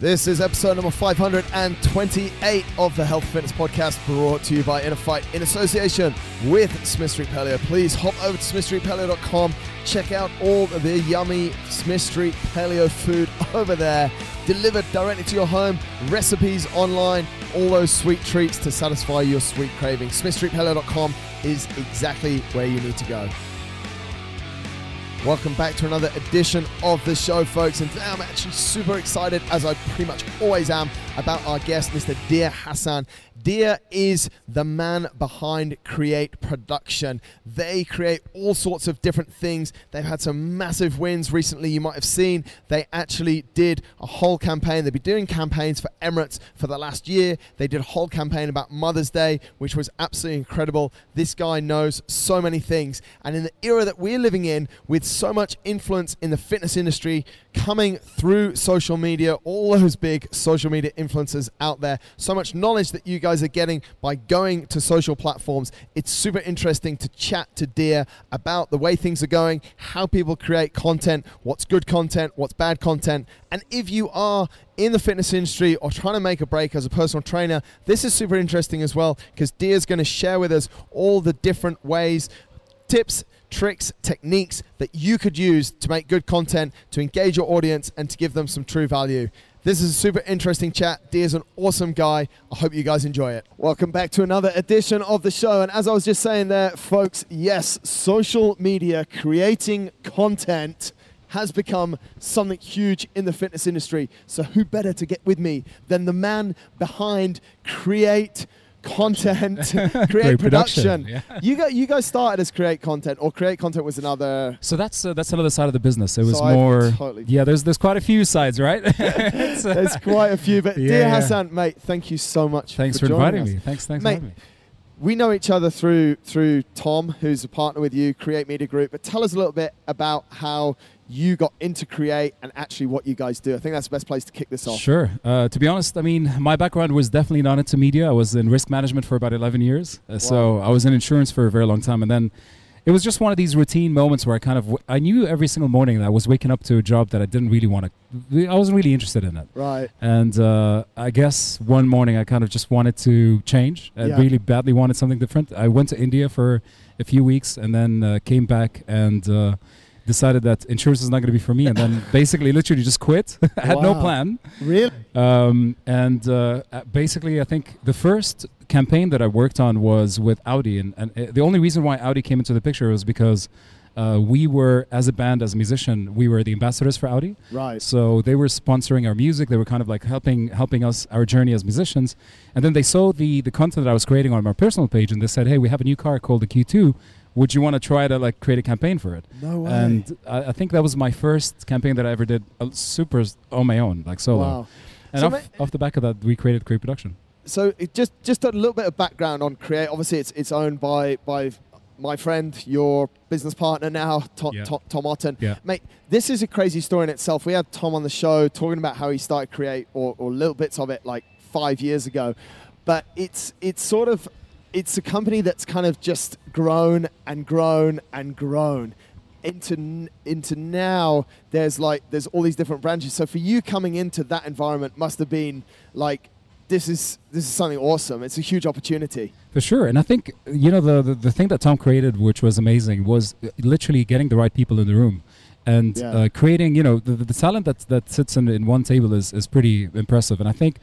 This is episode number 528 of the Health Fitness Podcast brought to you by Inner Fight in association with Smith Street Paleo. Please hop over to smithstreetpaleo.com, check out all of the yummy Smith Street Paleo food over there, delivered directly to your home, recipes online, all those sweet treats to satisfy your sweet cravings. smithstreetpaleo.com is exactly where you need to go. Welcome back to another edition of the show, folks. And today I'm actually super excited, as I pretty much always am, about our guest, Mr. Dia Hassan. Dia is the man behind Create Production. They create all sorts of different things. They've had some massive wins recently. You might have seen they actually did a whole campaign. They've been doing campaigns for Emirates for the last year. They did a whole campaign about Mother's Day, which was absolutely incredible. This guy knows so many things. And in the era that we're living in, with so much influence in the fitness industry coming through social media, all those big social media influencers out there, so much knowledge that you guys are getting by going to social platforms. It's super interesting to chat to Dia about the way things are going, how people create content, what's good content, what's bad content. And if you are in the fitness industry or trying to make a break as a personal trainer, this is super interesting as well because Dia's going to share with us all the different ways, tips, tricks, techniques that you could use to make good content, to engage your audience, and to give them some true value. This is a super interesting chat. Dia's an awesome guy. I hope you guys enjoy it. Welcome back to another edition of the show. And as I was just saying there, folks, yes, social media, creating content has become something huge in the fitness industry. So who better to get with me than the man behind Create content, create production. Yeah. You guys, you guys started as create content, or create content was another. So that's uh, that's another side of the business. It was so more. Totally yeah, there's there's quite a few sides, right? there's quite a few, but yeah, Dia. Hassan, mate, thank you so much. Thanks for, for inviting us. me. Thanks, thanks mate, me. We know each other through through Tom, who's a partner with you, Create Media Group. But tell us a little bit about how you got into Create and actually what you guys do. I think that's the best place to kick this off. Sure. Uh, to be honest, I mean, my background was definitely not into media. I was in risk management for about 11 years. Uh, wow. So I was in insurance for a very long time. And then it was just one of these routine moments where I kind of, w- I knew every single morning that I was waking up to a job that I didn't really want to, I wasn't really interested in it. Right. And uh, I guess one morning I kind of just wanted to change. I yeah. really badly wanted something different. I went to India for a few weeks and then uh, came back and uh, decided that insurance is not going to be for me, and then basically, literally, just quit. I had wow. no plan. Really? Um, and uh, basically, I think the first campaign that I worked on was with Audi, and, and uh, the only reason why Audi came into the picture was because. Uh, we were, as a band, as a musician, we were the ambassadors for Audi. Right. So they were sponsoring our music. They were kind of like helping helping us our journey as musicians. And then they saw the the content that I was creating on my personal page, and they said, "Hey, we have a new car called the Q2 would you want to try to like create a campaign for it? No way. And I, I think that was my first campaign that I ever did, uh, super on my own, like solo. Wow. And so off, off the back of that, we created Create Production. So just just a little bit of background on Create. Obviously, it's it's owned by by my friend, your business partner now, Tom, yeah. Tom, Tom Otten. Yeah. Mate, this is a crazy story in itself. We had Tom on the show talking about how he started Create or, or little bits of it like five years ago. But it's it's sort of it's a company that's kind of just grown and grown and grown. Into into now there's like there's all these different branches. So for you coming into that environment must have been like this is this is something awesome. It's a huge opportunity. For sure. And i think you know the the, the thing that tom created which was amazing was literally getting the right people in the room. And yeah. uh, creating you know the, the talent that that sits in, in one table is is pretty impressive. And i think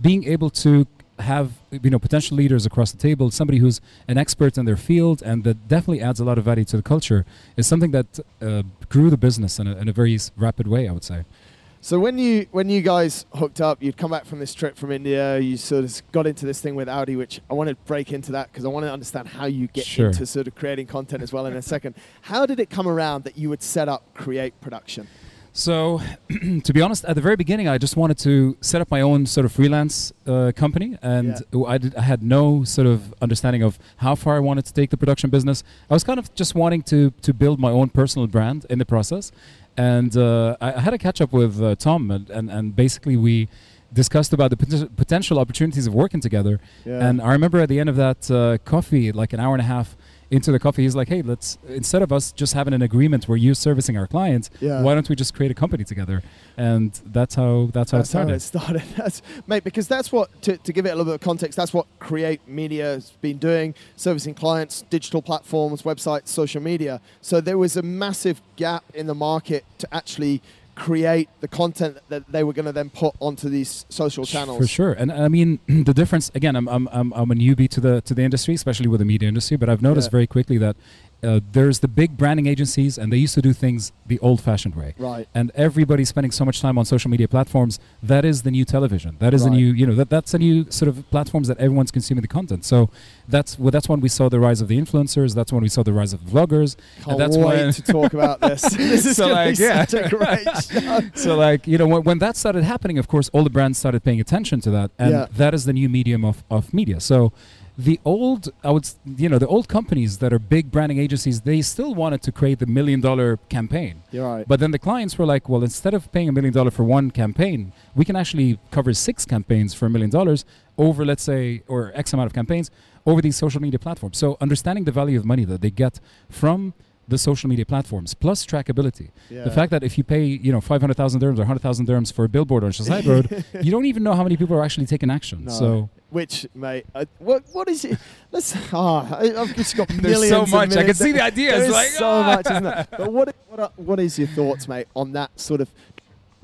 being able to have you know potential leaders across the table, somebody who's an expert in their field and that definitely adds a lot of value to the culture, is something that uh, grew the business in a, in a very rapid way. I would say. So when you when you guys hooked up, you'd come back from this trip from India. You sort of got into this thing with Audi, which I want to break into that because I want to understand how you get sure. into sort of creating content as well in a second. How did it come around that you would set up Create Production? So, to be honest, at the very beginning, I just wanted to set up my own sort of freelance uh, company, and yeah. I, did, I, had no sort of understanding of how far I wanted to take the production business. I was kind of just wanting to to build my own personal brand in the process, and uh, I, I, had a catch up with uh, Tom, and, and, and basically we discussed about the pot- potential opportunities of working together. Yeah. And I remember at the end of that uh, coffee, like an hour and a half into the coffee. He's like, hey, let's instead of us just having an agreement where you're servicing our clients, Yeah. why don't we just create a company together? And that's how that's how That's it started. how it started. That's, mate, because that's what, to, to give it a little bit of context, that's what Create Media has been doing, servicing clients, digital platforms, websites, social media. So there was a massive gap in the market to actually create the content that they were going to then put onto these social channels. For sure, and I mean the difference. Again, I'm, I'm I'm I'm a newbie to the to the industry, especially with the media industry. But I've noticed Yeah. very quickly that uh, there's the big branding agencies, and they used to do things the old-fashioned way. Right. And everybody's spending so much time on social media platforms. That is the new television. That is the new, you know, that, that's the new sort of platforms that everyone's consuming the content. So that's well, that's when we saw the rise of the influencers. That's when we saw the rise of vloggers. Can't that's wait when- to talk about this. this is So, like, yeah. such a great show. so like you know when, when that started happening of course all the brands started paying attention to that and Yeah. that is the new medium of, of media so the old i would you know the old companies that are big branding agencies they still wanted to create the million dollar campaign You're right. but then the clients were like well instead of paying a million dollar for one campaign we can actually cover six campaigns for a million dollars over let's say or x amount of campaigns over these social media platforms so understanding the value of money that they get from the social media platforms plus trackability yeah. the fact that if you pay, you know, 500,000 dirhams or 100,000 dirhams for a billboard on Sheikh Zayed Road, you don't even know how many people are actually taking action. No. So Which, mate, uh, what what is it? Let's. Ah, I- I've just got millions. there's so much. I can see the ideas. There It's is like so ah. much, isn't there? But what, what, are, what is your thoughts, mate, on that sort of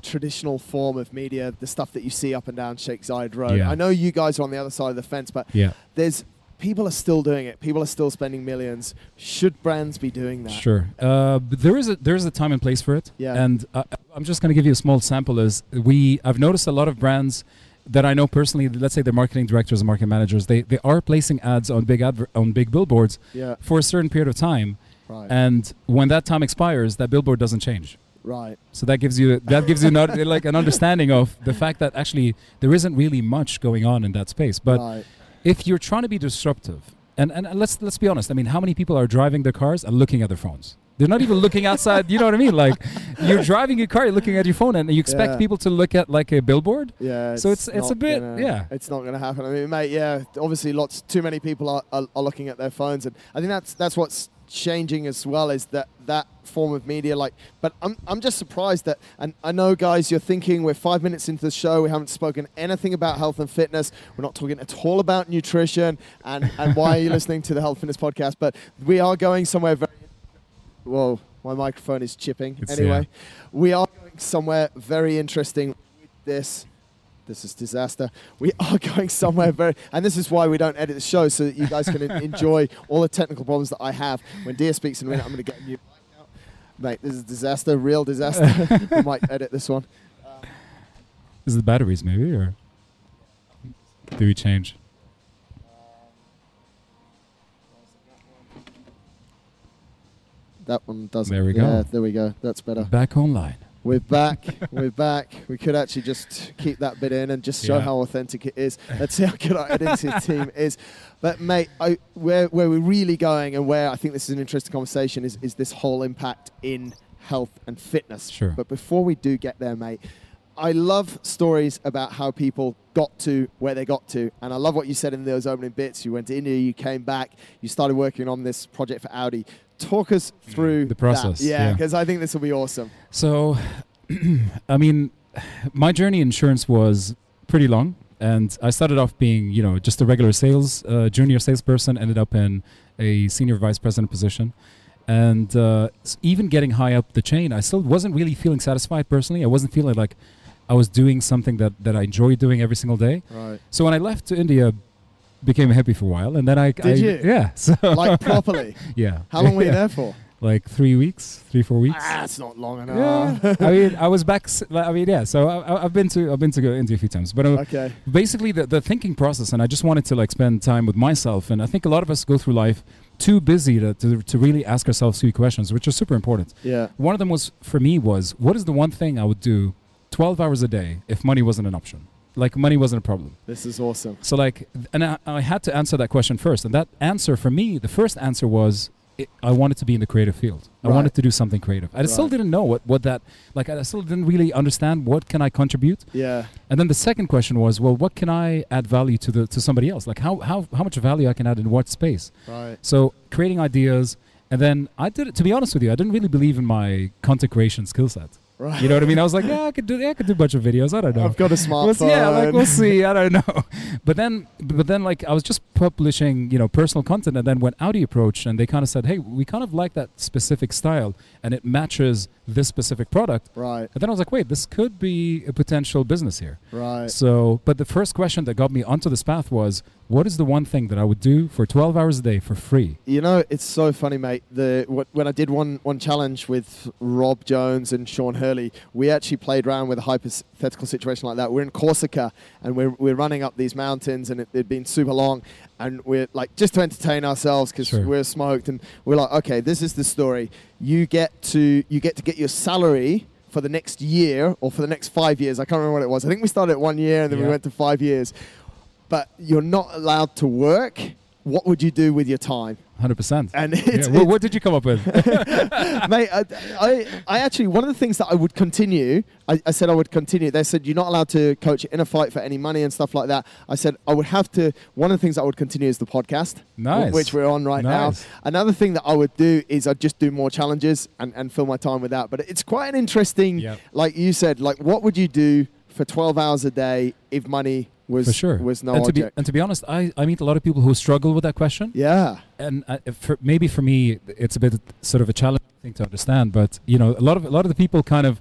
traditional form of media, the stuff that you see up and down Sheikh Zayed Road? Yeah. I know you guys are on the other side of the fence, but Yeah, there's people are still doing it. People are still spending millions. Should brands be doing that? sure. Uh, there is a there is a time and place for it. Yeah. And uh, I'm just going to give you a small sample. Is we I've noticed a lot of brands that I know personally. Let's say they're marketing directors and market managers. They they are placing ads on big adver- on big billboards Yeah. for a certain period of time, Right. and when that time expires, that billboard doesn't change. right. So that gives you that gives you not, like an understanding of the fact that actually there isn't really much going on in that space. But right. if you're trying to be disruptive, and and let's let's be honest, I mean, how many people are driving their cars and looking at their phones? They're not even looking outside. You know what I mean? Like you're driving your car, you're looking at your phone, and you expect Yeah. people to look at like a billboard. Yeah. So it's- it's a bit- gonna- yeah. It's not going to happen. I mean, mate. Yeah. Obviously, lots. Too many people are, are, are looking at their phones, and I think that's that's what's changing as well. Is that that form of media? Like, but I'm I'm just surprised that, and I know, guys, you're thinking we're five minutes into the show. We haven't spoken anything about health and fitness. We're not talking at all about nutrition, and and why are you listening to the Health Fitness podcast? But we are going somewhere very. Whoa, my microphone is chipping. It's- anyway, we are going somewhere very interesting with this. This is disaster. We are going somewhere very, and this is why we don't edit the show so that you guys can enjoy all the technical problems that I have. When Dia speaks in a minute, I'm going to get a new mic out. Mate, this is disaster, real disaster. we might edit this one. Is it the batteries maybe, or do we change? That one doesn't. There we Yeah, go. there we go. That's better. Back online. We're back. We're back. We could actually just keep that bit in and just show Yeah. how authentic it is. Let's see how good our editing team is. But mate, I, where where we're really going and where I think this is an interesting conversation is is this whole impact in health and fitness. Sure. But before we do get there, mate, I love stories about how people got to where they got to, and I love what you said in those opening bits. You went to India, you came back, you started working on this project for Audi. Talk us through The process, That. Yeah, yeah. because I think this will be awesome. So, I mean, my journey in insurance was pretty long, and I started off being, you know, just a regular sales, uh, junior salesperson. Ended up in a senior vice president position, and uh, even getting high up the chain, I still wasn't really feeling satisfied personally. I wasn't feeling like I was doing something that that I enjoyed doing every single day. Right. So when I left to India, became a hippie for a while, and then I Did I- you? yeah, so like properly. yeah. How long were you Yeah. there for? Like three weeks, three four weeks. Ah, it's not long enough. Yeah. I mean, I was back. I mean, yeah. So I, I've been to I've been to go India a few times, but uh, okay. basically the, the thinking process, and I just wanted to like spend time with myself. And I think a lot of us go through life too busy to, to, to really ask ourselves few questions, which are super important. Yeah. One of them was for me was what is the one thing I would do 12 hours a day if money wasn't an option, like money wasn't a problem. This is awesome. So like, and I, I had to answer that question first, and that answer for me, the first answer was it, I wanted to be in the creative field. I wanted to do something creative. I still didn't know what, what that like. I still didn't really understand what can I contribute. Yeah. And then the second question was, well, what can I add value to the to somebody else? Like how how how much value I can add in what space? Right. So creating ideas, and then I did it. To be honest with you, I didn't really believe in my content creation skill set. Right. You know what I mean? I was like, yeah, I could do, yeah, I could do a bunch of videos. I don't know. I've got a We'll smartphone. see, yeah, like we'll see. I don't know. But then, but then, like I was just publishing, you know, personal content, and then when Audi approached and they kind of said, "Hey, we kind of like that specific style, and it matches this specific product." Right. And then I was like, "Wait, this could be a potential business here." Right. So, but the first question that got me onto this path was, "What is the one thing that I would do for 12 hours a day for free?" You know, it's so funny, mate. The wh- when I did one one challenge with Rob Jones and Sean Hurley, we actually played around with a hypothetical situation like that. We're in Corsica and we're we're running up these mountains, and it had been super long, and we're like just to entertain ourselves because Sure. we're smoked, and we're like, okay, this is the story. You get to you get to get your salary. For the next year or for the next five years, I can't remember what it was. I think we started at one year and then we went to five years. But you're not allowed to work. What would you do with your time? 100%. And Yeah, what, what did you come up with? mate, I, I, I actually, one of the things that I would continue, I, I said I would continue. They said, you're not allowed to coach Inner Fight for any money and stuff like that. I said, I would have to, one of the things I would continue is the podcast, Nice. which we're on right Nice. now. Another thing that I would do is I'd just do more challenges and, and fill my time with that. But it's quite an interesting, Yep. like you said, like what would you do for 12 hours a day if money was, for sure. was no and to be and to be honest, I, I meet a lot of people who struggle with that question. yeah. and uh, for, maybe for me it's a bit sort of a challenging thing to understand but you know a lot of a lot of the people kind of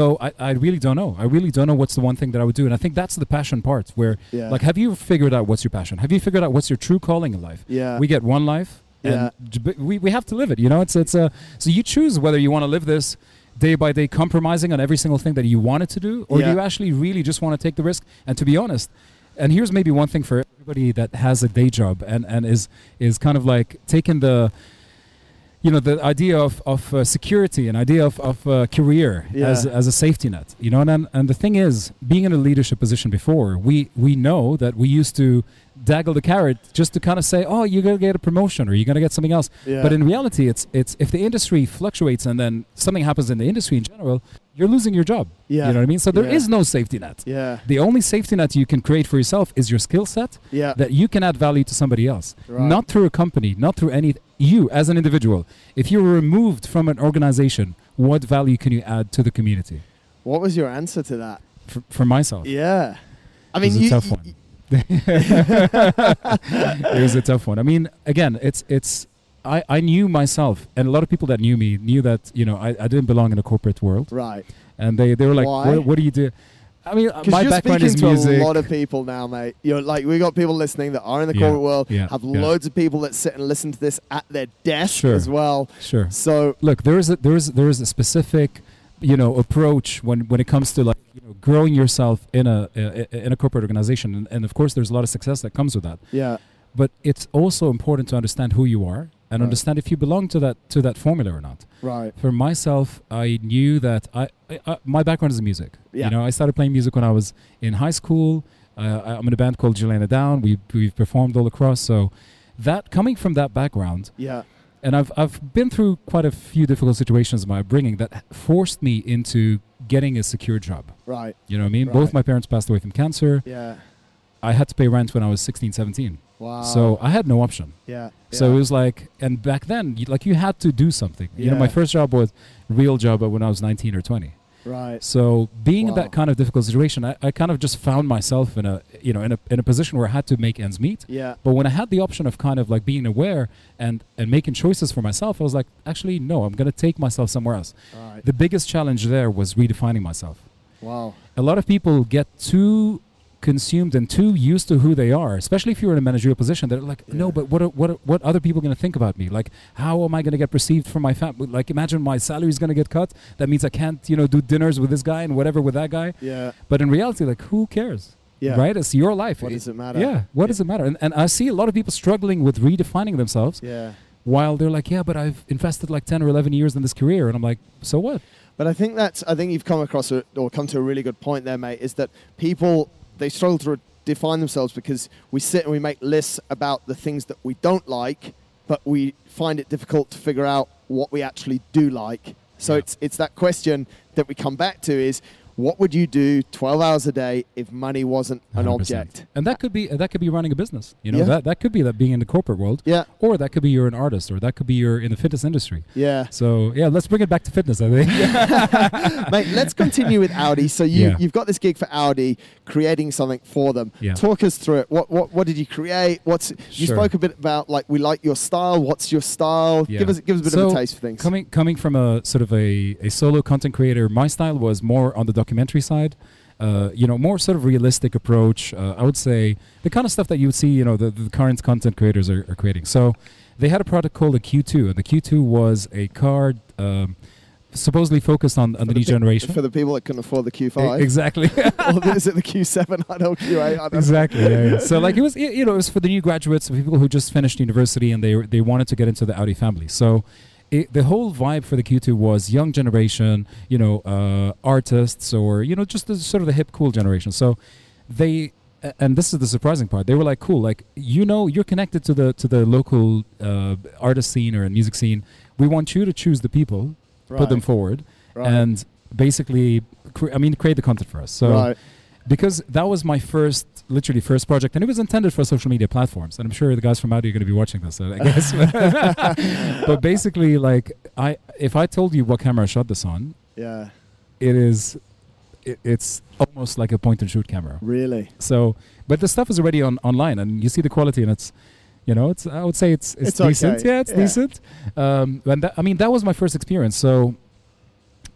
go I, I really don't know i really don't know what's the one thing that i would do and i think that's the passion part where Yeah. like have you figured out what's your passion have you figured out what's your true calling in life yeah. we get one life and Yeah. but we, we have to live it you know it's it's a so you choose whether you want to live this day by day compromising on every single thing that you wanted to do or Yeah. you actually really just want to take the risk and to be honest and here's maybe one thing for everybody that has a day job and, and is is kind of like taking the you know the idea of, of uh, security an idea of, of uh, career Yeah. as, as a safety net you know and, and and the thing is being in a leadership position before we we know that we used to daggle the carrot just to kind of say oh you're going to get a promotion or you're going to get something else yeah. but in reality it's it's if the industry fluctuates and then something happens in the industry in general you're losing your job yeah. you know what i mean so there is Yeah. no safety net yeah. the only safety net you can create for yourself is your skill set Yeah. that you can add value to somebody else Right. not through a company not through any you as an individual if you're removed from an organization what value can you add to the community What was your answer to that? for, for myself Yeah. I mean, you, tough one it was a tough one i mean again it's it's I, I knew myself and a lot of people that knew me knew that you know I, I didn't belong in a corporate world Right. and they, they were like what, what do you do i mean uh, my you're background speaking is to music a lot of people now, mate. You're like, we got people listening that are in the Yeah, corporate world, yeah, have yeah. loads of people that sit and listen to this at their desk Sure. as well. sure So, look there is a there is there is a specific you know approach when when it comes to like growing yourself in a in a corporate organization and, and of course there's a lot of success that comes with that yeah. but it's also important to understand who you are and Right. understand if you belong to that to that formula or not Right. for myself i knew that i, I, I my background is music Yeah. you know i started playing music when i was in high school uh, I- i'm in a band called Jelena Down. We, we've performed all across so that coming from that background Yeah. and I've I've been through quite a few difficult situations in my upbringing that forced me into getting a secure job. Right. You know what I mean? Right. Both my parents passed away from cancer. Yeah. I had to pay rent when I was 16, 17. Wow. So I had no option. yeah. So yeah. it was like, and back then, you, like you had to do something. Yeah. You know, my first job was real job when I was 19 or 20. Right. So being in that kind of difficult situation, I, I kind of just found myself in a, you know, in a, in a position where I had to make ends meet. Yeah. But when I had the option of kind of like being aware and and making choices for myself, I was like, actually, no, I'm gonna take myself somewhere else. Right. The biggest challenge there was redefining myself. Wow. A lot of people get too consumed and too used to who they are, especially if you're in a managerial position. They're like, no, but what are, what are, what other people going to think about me? Like, how am I going to get perceived from my family? Like, imagine my salary is going to get cut. That means I can't, you know, do dinners with this guy and whatever with that guy. Yeah. But in reality, like, who cares? Yeah. Right? It's your life. What It- does it matter? yeah. What Yeah. does it matter? And, and I see a lot of people struggling with redefining themselves Yeah. while they're like, yeah, but I've invested like 10 or 11 years in this career. And I'm like, so what? But I think that's I think you've come across a, or come to a really good point there, mate. Is that people they struggle to define themselves because we sit and we make lists about the things that we don't like, but we find it difficult to figure out what we actually do like. So Yeah. it's it's that question that we come back to is what would you do 12 hours a day if money wasn't an 100%. object? And that could be that could be running a business. You know, Yeah. that that could be that being in the corporate world, Yeah, or that could be you're an artist, or that could be you're in the fitness industry. yeah. So yeah, let's bring it back to fitness. I think. Mate, let's continue with Audi. So you Yeah. you've got this gig for Audi, creating something for them. Yeah. Talk us through it. What what what did you create? What's you Sure. spoke a bit about like we like your style. What's your style? Yeah. Give us give us a bit of a taste for things. Coming coming from a sort of a, a solo content creator, my style was more on the documentary side. Uh, you know, more sort of realistic approach. Uh, I would say the kind of stuff that you would see, you know, the, the current content creators are, are creating. So they had a product called the Q2, and the Q2 was a card. um, supposedly focused on, on the new pe- generation. for the people that can afford the Q5. exactly. or is it the Q7? I don't Q8. I know. exactly. Yeah, yeah. So like it was, you know, it was for the new graduates, people who just finished university and they they wanted to get into the Audi family. So. It, the whole vibe for the Q2 was young generation, you know, uh, artists or you know, just the, sort of the hip, cool generation. So they, and this is the surprising part. They were like, "Cool, like you know, you're connected to the to the local uh, artist scene or music scene. We want you to choose the people, put them forward, right, and basically, cre- I mean, create the content for us." So right. Because that was my first, literally first project, and it was intended for social media platforms. And I'm sure the guys from Audi are going to be watching this, I guess. but basically, like I, if I told you what camera I shot this on, Yeah, it is, it, it's almost like a point and shoot camera. really. So, but the stuff is already on online, and you see the quality, and it's. You know, it's. I would say it's it's, It's decent. okay. Yeah, it's Yeah. decent. Um, and that, I mean, that was my first experience. So,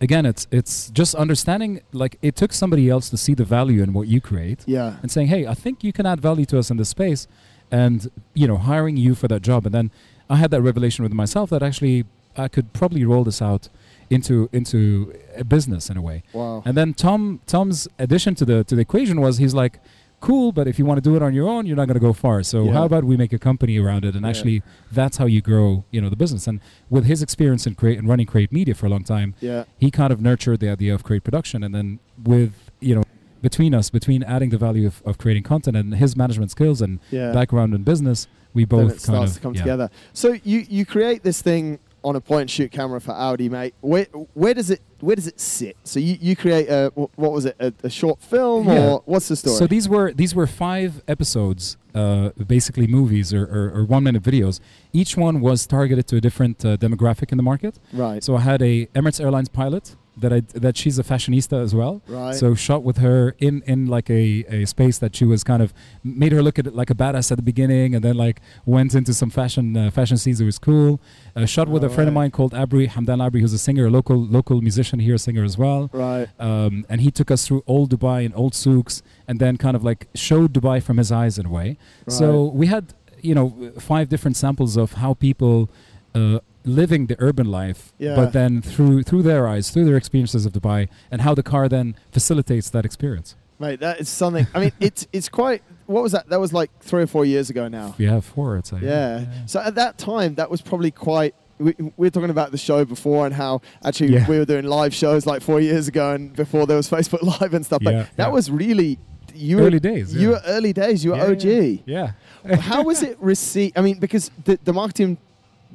again, it's it's just understanding. Like, it took somebody else to see the value in what you create, Yeah, and saying, "Hey, I think you can add value to us in this space," and you know, hiring you for that job. And then I had that revelation with myself that actually I could probably roll this out into into a business in a way. wow. And then Tom Tom's addition to the to the equation was he's like, "Cool, but if you want to do it on your own, you're not going to go far. So Yeah. how about we make a company around it, and Yeah. actually that's how you grow, you know, the business." And with his experience in create and running Create Media for a long time, Yeah, he kind of nurtured the idea of create production and then with you know between us between adding the value of, of creating content and his management skills and yeah. background in business we then both it kind starts of to come yeah. together. So you you create this thing on a point and shoot camera for Audi, mate. Where where does it where does it sit? So you, you create a what was it a, a short film Yeah. or what's the story? so these were these were five episodes uh, basically movies or, or, or one minute videos each one was targeted to a different uh, demographic in the market right, so i had a emirates airlines pilot that I that she's a fashionista as well right. So shot with her in in like a, a space that she was kind of made her look at it like a badass at the beginning, and then like went into some fashion uh, fashion scenes. It was cool. Uh, shot with a friend of mine called Abri Hamdan Abri, who's a singer, a local local musician here, a singer as well. right. Um, and he took us through old Dubai and old souks, and then kind of like showed Dubai from his eyes in a way. Right. So we had you know five different samples of how people. Uh, living the urban life Yeah. but then through through their eyes through their experiences of dubai and how the car then facilitates that experience Mate, that is something. I mean, it's it's quite. What was that? That was like three or four years ago now. yeah four it's like Yeah. So at that time, that was probably quite. We, we were talking about the show before and how actually Yeah. we were doing live shows like four years ago and before there was Facebook Live and stuff. But Yeah, that yeah. was really you early were, days You were early days. You were Yeah, OG. yeah, yeah. how was it received? I mean, because the, the marketing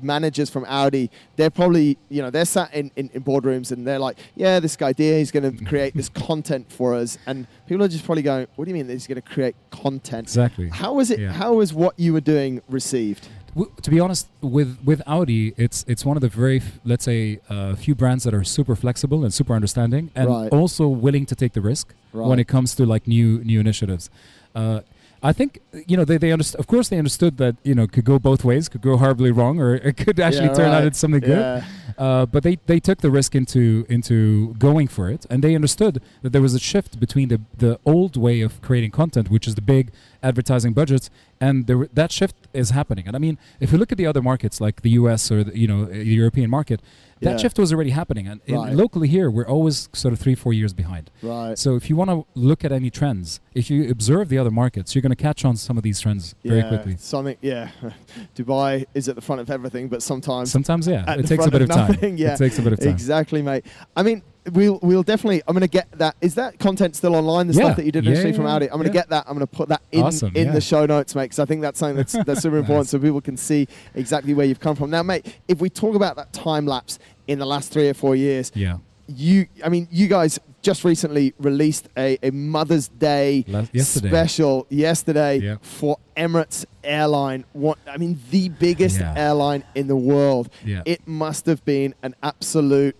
managers from Audi, they're probably, you know, they're sat in, in, in boardrooms and they're like, yeah, this guy Dia, he's going to create this content for us. And people are just probably going, what do you mean that he's going to create content? exactly How was it, Yeah. how was what you were doing received? W- to be honest, with with Audi, it's it's one of the very f- let's say uh, few brands that are super flexible and super understanding, and Right. also willing to take the risk when it comes to like new new initiatives. Uh, I think you know they they underst- Of course, they understood that you know could go both ways, could go horribly wrong, or it could actually Yeah, turn out right. into something good. Yeah. Uh, but they, they took the risk into into going for it, and they understood that there was a shift between the the old way of creating content, which is the big advertising budgets, and there, that shift is happening. And I mean, if you look at the other markets like the U.S. or the, you know uh, the European market, that Yeah. shift was already happening. And in- Right. locally here, we're always sort of three four years behind. Right. So if you want to look at any trends, if you observe the other markets, you're going to catch on some of these trends very yeah, quickly. Something, yeah. Dubai is at the front of everything, but sometimes sometimes yeah, it takes a bit of, of time. yeah. It takes a bit of time. Exactly, mate. I mean, we'll we'll definitely. I'm going to get that. Is that content still online? The Yeah. stuff that you did Yeah, initially yeah, from. Audi. I'm going to Yeah. get that. I'm going to put that in Awesome, in the show notes, mate, because I think that's something that's that's super important, Nice. so people can see exactly where you've come from. Now, mate, if we talk about that time lapse in the last three or four years, Yeah. you i mean you guys just recently released a, a mother's day yesterday. special yesterday Yeah. for emirates airline what i mean the biggest Yeah. airline in the world Yeah. it must have been an absolute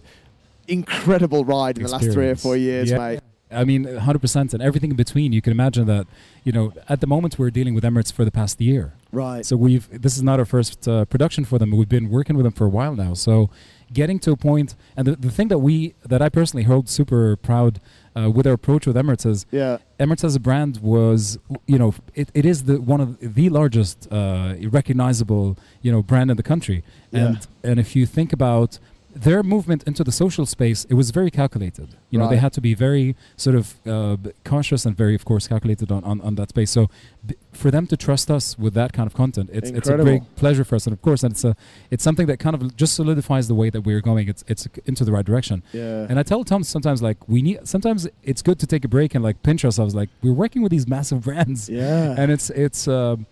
incredible ride in the last three or four years Yeah. mate I mean, 100%, and everything in between. You can imagine that, you know, at the moment we're dealing with Emirates for the past year. right So we've this is not our first uh, production for them. We've been working with them for a while now. So getting to a point, and the, the thing that we that I personally hold super proud uh, with our approach with Emirates is yeah Emirates as a brand was, you know, it, it is the one of the largest uh, recognizable, you know, brand in the country. Yeah. And and if you think about their movement into the social space, it was very calculated. You know, they had to be very sort of uh, cautious and very, of course, calculated on, on, on that space. So b- for them to trust us with that kind of content, it's it's a big pleasure for us. And of course, and it's a it's something that kind of just solidifies the way that we're going. It's it's into the right direction. yeah And I tell Tom sometimes like we need sometimes it's good to take a break and like pinch ourselves. Like we're working with these massive brands, yeah and it's it's um,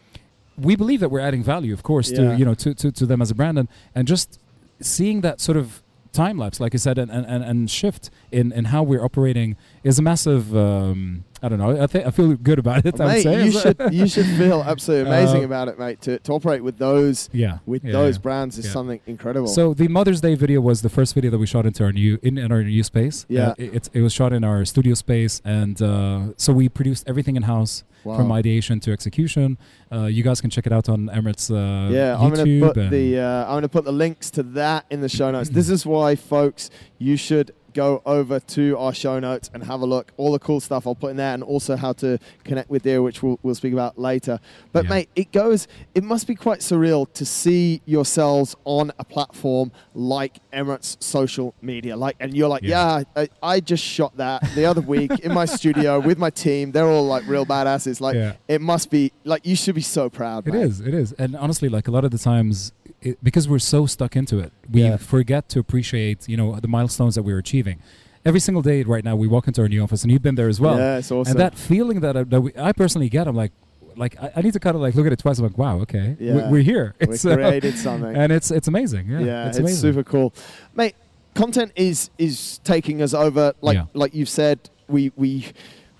we believe that we're adding value, of course, Yeah. to you know to, to, to them as a brand, and and just seeing that sort of time lapse, like I said, and, and, and, shift in, in how we're operating is a massive. Um, I don't know. I think I feel good about it. Would mate, you should you should feel absolutely amazing Uh, about it mate to, to operate with those yeah. with yeah, those yeah. brands is Yeah. something incredible So the Mother's Day video was the first video that we shot into our new in, in our new space. Yeah. Uh, it, it's- it was shot in our studio space, and uh, so we produced everything in house wow. from ideation to execution. Uh, you guys can check it out on Emirates uh, Yeah, I'm YouTube. gonna put the uh, I'm gonna put the links to that in the show notes. this is why, folks, you should go over to our show notes and have a look. All the cool stuff I'll put in there, and also how to connect with Dia, which we'll, we'll speak about later. But Yeah. mate, it goes. It must be quite surreal to see yourselves on a platform like Emirates social media. Like, and you're like, yeah, Yeah. I, I just shot that the other week in my studio with my team. They're all like real badasses. Like, Yeah. it must be like you should be so proud. It mate. is, it is, and honestly, like a lot of the times, it, because we're so stuck into it, we Yeah. forget to appreciate, you know, the milestones that we're achieving. Every single day, right now, we walk into our new office, and you've been there as well. Yeah, it's awesome. And that feeling that, I, that we, I personally get, I'm like, like I, I need to kind of like look at it twice. I'm like, wow, okay, we- Yeah. we're here. we It's, uh, created something. and it's it's amazing. Yeah, yeah, it's, it's, super cool, mate. Content is is taking us over. Like Yeah. like you've said, we we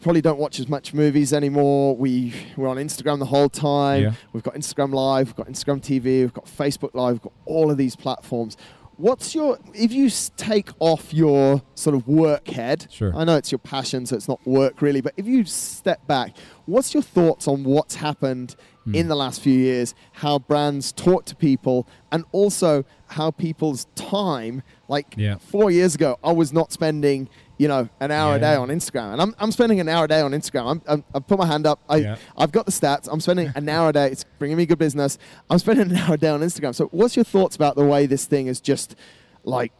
probably don't watch as much movies anymore. We we're on Instagram the whole time. Yeah. We've got Instagram Live, we've got Instagram TV, we've got Facebook Live, we've got all of these platforms. What's your if you take off your sort of work head? Sure. I know it's your passion, so it's not work really. But if you step back, what's your thoughts on what's happened Hmm. in the last few years? How brands talk to people, and also how people's time. Like Yeah. four years ago, I was not spending you know an hour a day on Instagram, and I'm, I'm spending an hour a day on Instagram. I'm, I'm, I put my hand up. I Yeah. I've got the stats. I'm spending an hour a day. It's bringing me good business. I'm spending an hour a day on Instagram. So, what's your thoughts about the way this thing is just like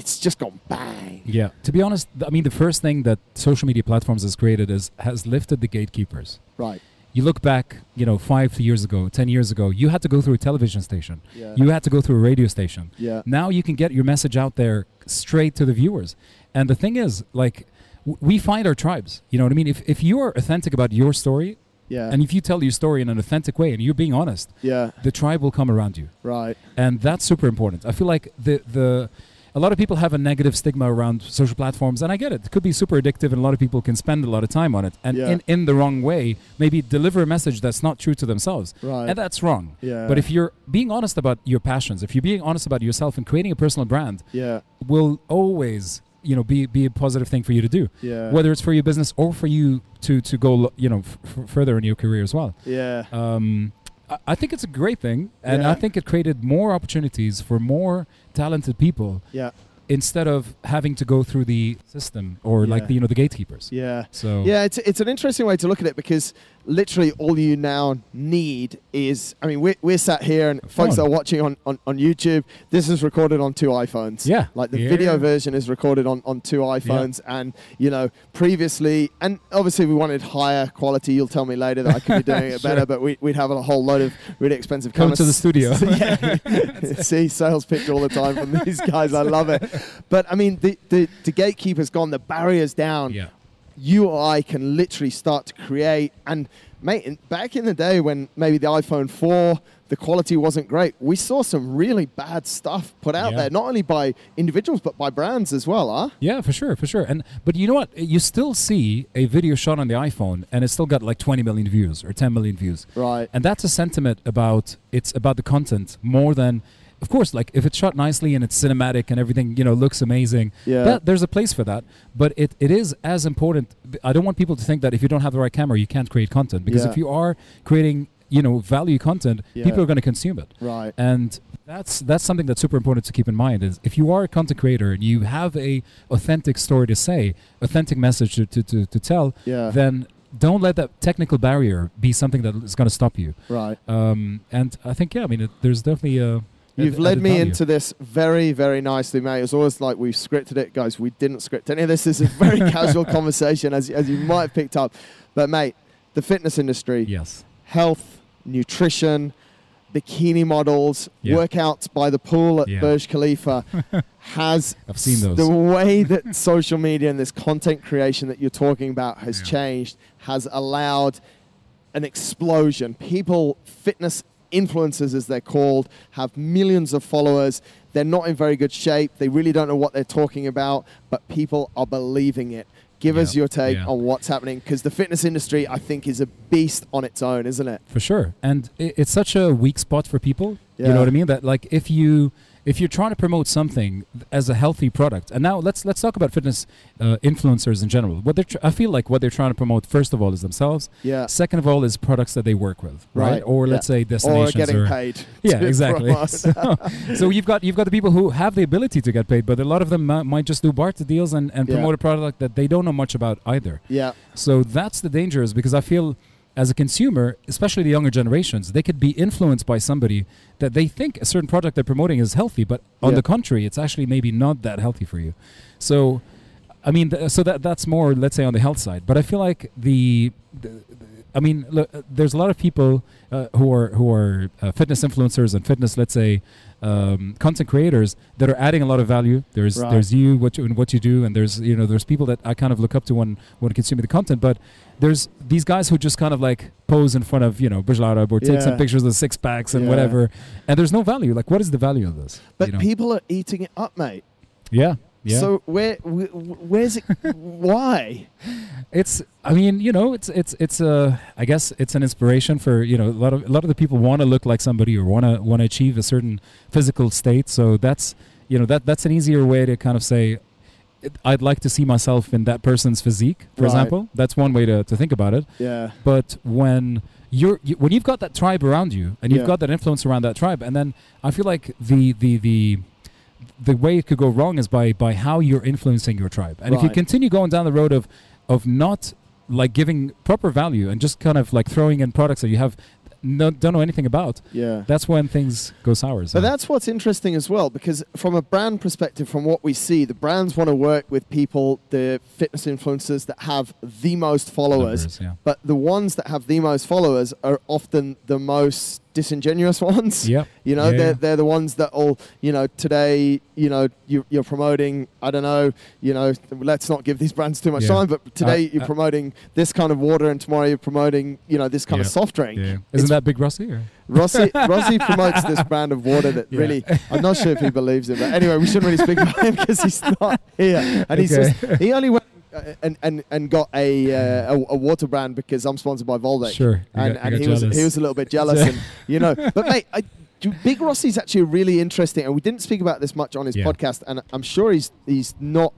it's just gone bang? Yeah. To be honest, I mean, the first thing that social media platforms has created is has lifted the gatekeepers. Right. You look back, you know, five years ago, ten years ago, you had to go through a television station. Yeah. You had to go through a radio station. yeah. Now you can get your message out there straight to the viewers. And the thing is, like, w- we find our tribes. You know what I mean? If, if you are authentic about your story, Yeah. and if you tell your story in an authentic way and you're being honest, yeah. the tribe will come around you. Right. And that's super important. I feel like the, the, a lot of people have a negative stigma around social platforms, and I get it. It could be super addictive, and a lot of people can spend a lot of time on it, and Yeah. in, in the wrong way, maybe deliver a message that's not true to themselves. Right. And that's wrong. yeah. But if you're being honest about your passions, if you're being honest about yourself and creating a personal brand, yeah. will always you know be be a positive thing for you to do Yeah. whether it's for your business or for you to to go you know f- f- further in your career as well yeah. um I- I think it's a great thing, and Yeah. I think it created more opportunities for more talented people Yeah. instead of having to go through the system or like the you know the gatekeepers. Yeah. So Yeah, it's, it's an interesting way to look at it because literally all you now need is I mean we're, we're sat here and folks that are watching on, on, on YouTube. This is recorded on two iPhones. Yeah. Like the yeah. video version is recorded on, on two iPhones yeah. and you know previously and obviously we wanted higher quality. You'll tell me later that I could be doing it sure. better but we, would have a whole load of really expensive come to the studio. Yeah. See sales pitch all the time from these guys. I love it. But I mean the, the, the gatekeeper's gone the barriers down. Yeah you or I can literally start to create. And mate, back in the day when maybe the iPhone 4, the quality wasn't great, we saw some really bad stuff put out yeah. there, not only by individuals but by brands as well, huh? Yeah, for sure, for sure. And but you know what? You still see a video shot on the iPhone and it's still got like 20 million views or 10 million views. Right. And that's a sentiment about it's about the content more than of course, like if it's shot nicely and it's cinematic and everything, you know, looks amazing, yeah. That, there's a place for that. But it, it is as important. I don't want people to think that if you don't have the right camera, you can't create content. Because yeah. if you are creating, you know, value content, yeah. people are going to consume it. Right. And that's that's something that's super important to keep in mind. Is if you are a content creator and you have a authentic story to say, authentic message to to, to, to tell, yeah. then don't let that technical barrier be something that is going to stop you. Right. Um, and I think yeah, I mean, it, there's definitely a You've led me value. into this very, very nicely, mate. It's always like we've scripted it, guys. We didn't script any of this. This is a very casual conversation, as, as you might have picked up. But, mate, the fitness industry, yes, health, nutrition, bikini models, yeah. workouts by the pool at yeah. Burj Khalifa has I've seen those. the way that social media and this content creation that you're talking about has yeah. changed has allowed an explosion. People, fitness influencers, as they're called, have millions of followers. They're not in very good shape. They really don't know what they're talking about, but people are believing it. Give yeah, us your take yeah. on what's happening because the fitness industry, I think, is a beast on its own, isn't it? For sure. And it's such a weak spot for people. Yeah. You know what I mean? That, like, if you if you're trying to promote something as a healthy product, and now let's let's talk about fitness uh, influencers in general. What they're tr- I feel like what they're trying to promote first of all is themselves. Yeah. Second of all is products that they work with, right? right. Or yeah. let's say destinations. Or getting or paid. Yeah, exactly. so, so, you've got you've got the people who have the ability to get paid, but a lot of them m- might just do barter deals and, and promote yeah. a product that they don't know much about either. Yeah. So that's the danger, is because I feel as a consumer, especially the younger generations, they could be influenced by somebody that they think a certain product they're promoting is healthy, but on yeah. the contrary, it's actually maybe not that healthy for you. So, I mean, th- so that that's more, let's say, on the health side. But I feel like the, the I mean, look, there's a lot of people uh, who are who are uh, fitness influencers and fitness, let's say, um, content creators that are adding a lot of value. There's right. there's you, what you and what you do, and there's you know there's people that I kind of look up to when when consuming the content. But there's these guys who just kind of like pose in front of you know Burj Al Arab or take yeah. some pictures of six packs and yeah. whatever, and there's no value. Like, what is the value of this? But you know? people are eating it up, mate. Yeah. Yeah. So where where's it? why? It's. I mean, you know, it's it's it's a. I guess it's an inspiration for you know a lot of a lot of the people want to look like somebody or want to want to achieve a certain physical state. So that's you know that that's an easier way to kind of say. I'd like to see myself in that person's physique, for right. example. That's one way to, to think about it. Yeah. But when you're you, when you've got that tribe around you and you've Yeah. got that influence around that tribe, and then I feel like the the the the way it could go wrong is by by how you're influencing your tribe. And if you continue going down the road of of not like giving proper value and just kind of like throwing in products that you have no, don't know anything about, Yeah. that's when things go sour. So. But that's what's interesting as well, because from a brand perspective, from what we see, the brands want to work with people, the fitness influencers that have the most followers. Numbers, yeah. But the ones that have the most followers are often the most disingenuous ones. Yep. You know, Yeah, they're, they're the ones that all, you know, today, you know, you, you're promoting, I don't know, you know, let's not give these brands too much Yeah. time, but today Uh, you're uh, promoting this kind of water and tomorrow you're promoting, you know, this kind of soft drink. Yeah. Isn't that Big Rossi? Or? Rossi, Rossi promotes this brand of water that Yeah. really, I'm not sure if he believes it, but anyway, we shouldn't really speak about him because he's not here. And he's just, he only went and, and, and got a, uh, a a water brand because I'm sponsored by Volvic. Sure. And, got- and he was he was a little bit jealous, and you know. But mate, I, Big Rossi's actually really interesting, and we didn't speak about this much on his Yeah. podcast, and I'm sure he's he's not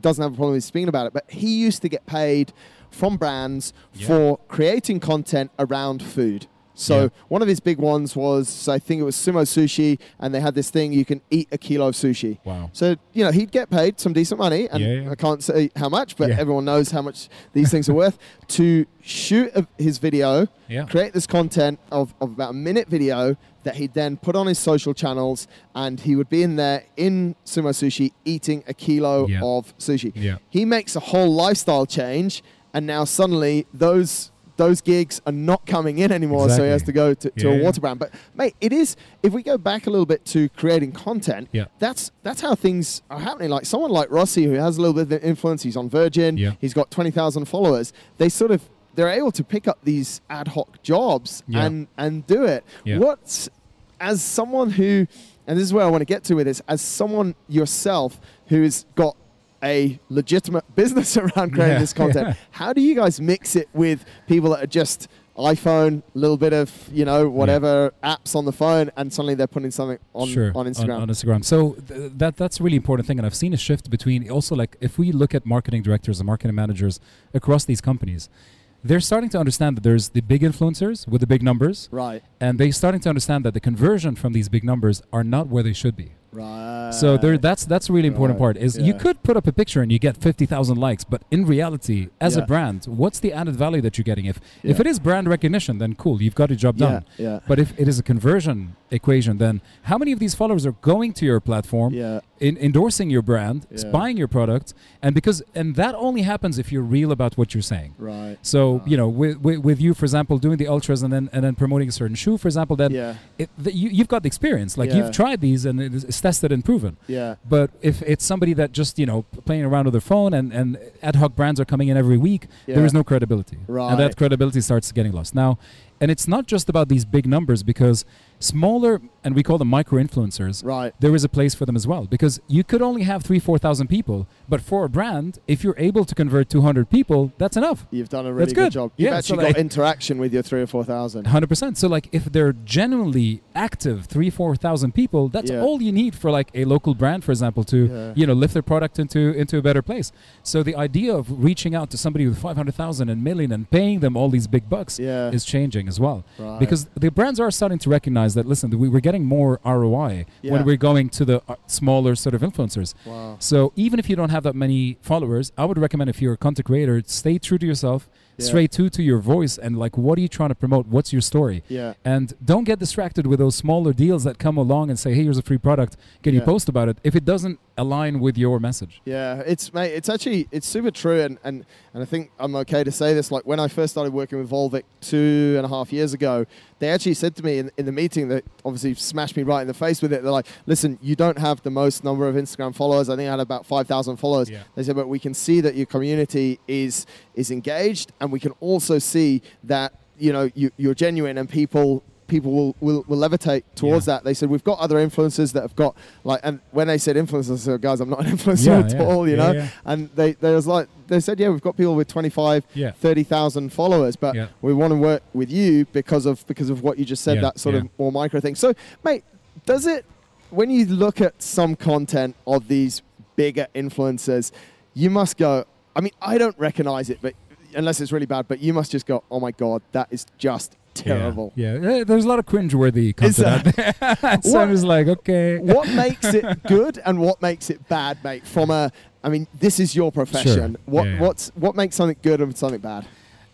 doesn't have a problem with speaking about it. But he used to get paid from brands Yeah. for creating content around food. So Yeah. one of his big ones was I think it was sumo sushi, and they had this thing you can eat a kilo of sushi. Wow. So you know he'd get paid some decent money, and Yeah, yeah. I can't say how much, but everyone knows how much these things are worth. To shoot a, his video, create this content of, of about a minute video that he'd then put on his social channels, and he would be in there in sumo sushi eating a kilo of sushi. Yeah. He makes a whole lifestyle change, and now suddenly those those gigs are not coming in anymore, so he has to go to, to Yeah, a water brand. But mate, it is if we go back a little bit to creating content, Yeah. that's that's how things are happening. Like someone like Rossi, who has a little bit of influence, he's on Virgin, Yeah. he's got twenty thousand followers. They sort of they're able to pick up these ad hoc jobs Yeah. and and do it. Yeah. What's as someone who, and this is where I want to get to with this, as someone yourself who's got a legitimate business around creating Yeah, this content, yeah. how do you guys mix it with people that are just iPhone, a little bit of you know whatever apps on the phone, and suddenly they're putting something on sure, on Instagram? On, Instagram. So th- that that's a really important thing, and I've seen a shift between also like if we look at marketing directors and marketing managers across these companies, they're starting to understand that there's the big influencers with the big numbers, right, and they're starting to understand that the conversion from these big numbers are not where they should be. Right. So there, that's that's a really important Right, part. Is you could put up a picture and you get fifty thousand likes, but in reality, as Yeah. a brand, what's the added value that you're getting? If if it is brand recognition, then cool, you've got your job yeah, done. yeah, But if it is a conversion equation, then how many of these followers are going to your platform, yeah, in, endorsing your brand, Yeah. buying your product, and because and that only happens if you're real about what you're saying. right, So uh-huh. you know, with, with, with you, for example, doing the ultras and then and then promoting a certain shoe, for example, then yeah, it, the, you, you've got the experience. Like Yeah. you've tried these and it is- tested and proven. yeah, But if it's somebody that just you know playing around with their phone and, and ad hoc brands are coming in every week, there is no credibility, right and that credibility starts getting lost. Now, and it's not just about these big numbers because smaller and we call them micro influencers. right, There is a place for them as well because you could only have three, four thousand people, but for a brand, if you're able to convert two hundred people, that's enough. you've done a really That's good. good. job. You've Yeah, so actually like- got interaction with your three or four thousand. Hundred percent. So like, if they're genuinely active, three, four thousand people, that's Yeah. all you need for like a local brand, for example, to Yeah. you know lift their product into into a better place. So the idea of reaching out to somebody with five hundred thousand and million and paying them all these big bucks Yeah, is changing as well. right. Because the brands are starting to recognize that listen, we, we're getting more ROI Yeah. when we're going to the uh, smaller sort of influencers. wow, So even if you don't have that many followers, I would recommend if you're a content creator, stay true to yourself, Yeah. straight to to your voice, and like, what are you trying to promote? What's your story? yeah, And don't get distracted with those smaller deals that come along and say, "Hey, here's a free product. Can you post about it?" If it doesn't align with your message. Yeah, it's mate, it's actually it's super true, and, and and I think I'm okay to say this. Like when I first started working with Volvic two and a half years ago, they actually said to me in, in the meeting that obviously smashed me right in the face with it. They're like, "Listen, you don't have the most number of Instagram followers. I think I had about five thousand followers." Yeah. They said, "But we can see that your community is is engaged, and we can also see that you know you, you're genuine, and people." People will, will, will levitate towards Yeah. that. They said we've got other influencers that have got like, and when they said influencers, I said, guys, I'm not an influencer Yeah, at yeah. all, you know. And they, they was like, they said, yeah, we've got people with 25, Yeah. 30,000 followers, but we want to work with you because of because of what you just said, that sort of more micro thing. So, mate, does it when you look at some content of these bigger influencers, you must go. I mean, I don't recognize it, but unless it's really bad, but you must just go, oh my god, that is just terrible. Yeah. yeah. Eh, There's a lot of cringeworthy content out there. so What- I was like, okay. what makes it good and what makes it bad, mate? From a, I mean, this is your profession. What Yeah, yeah. what's what makes something good and something bad?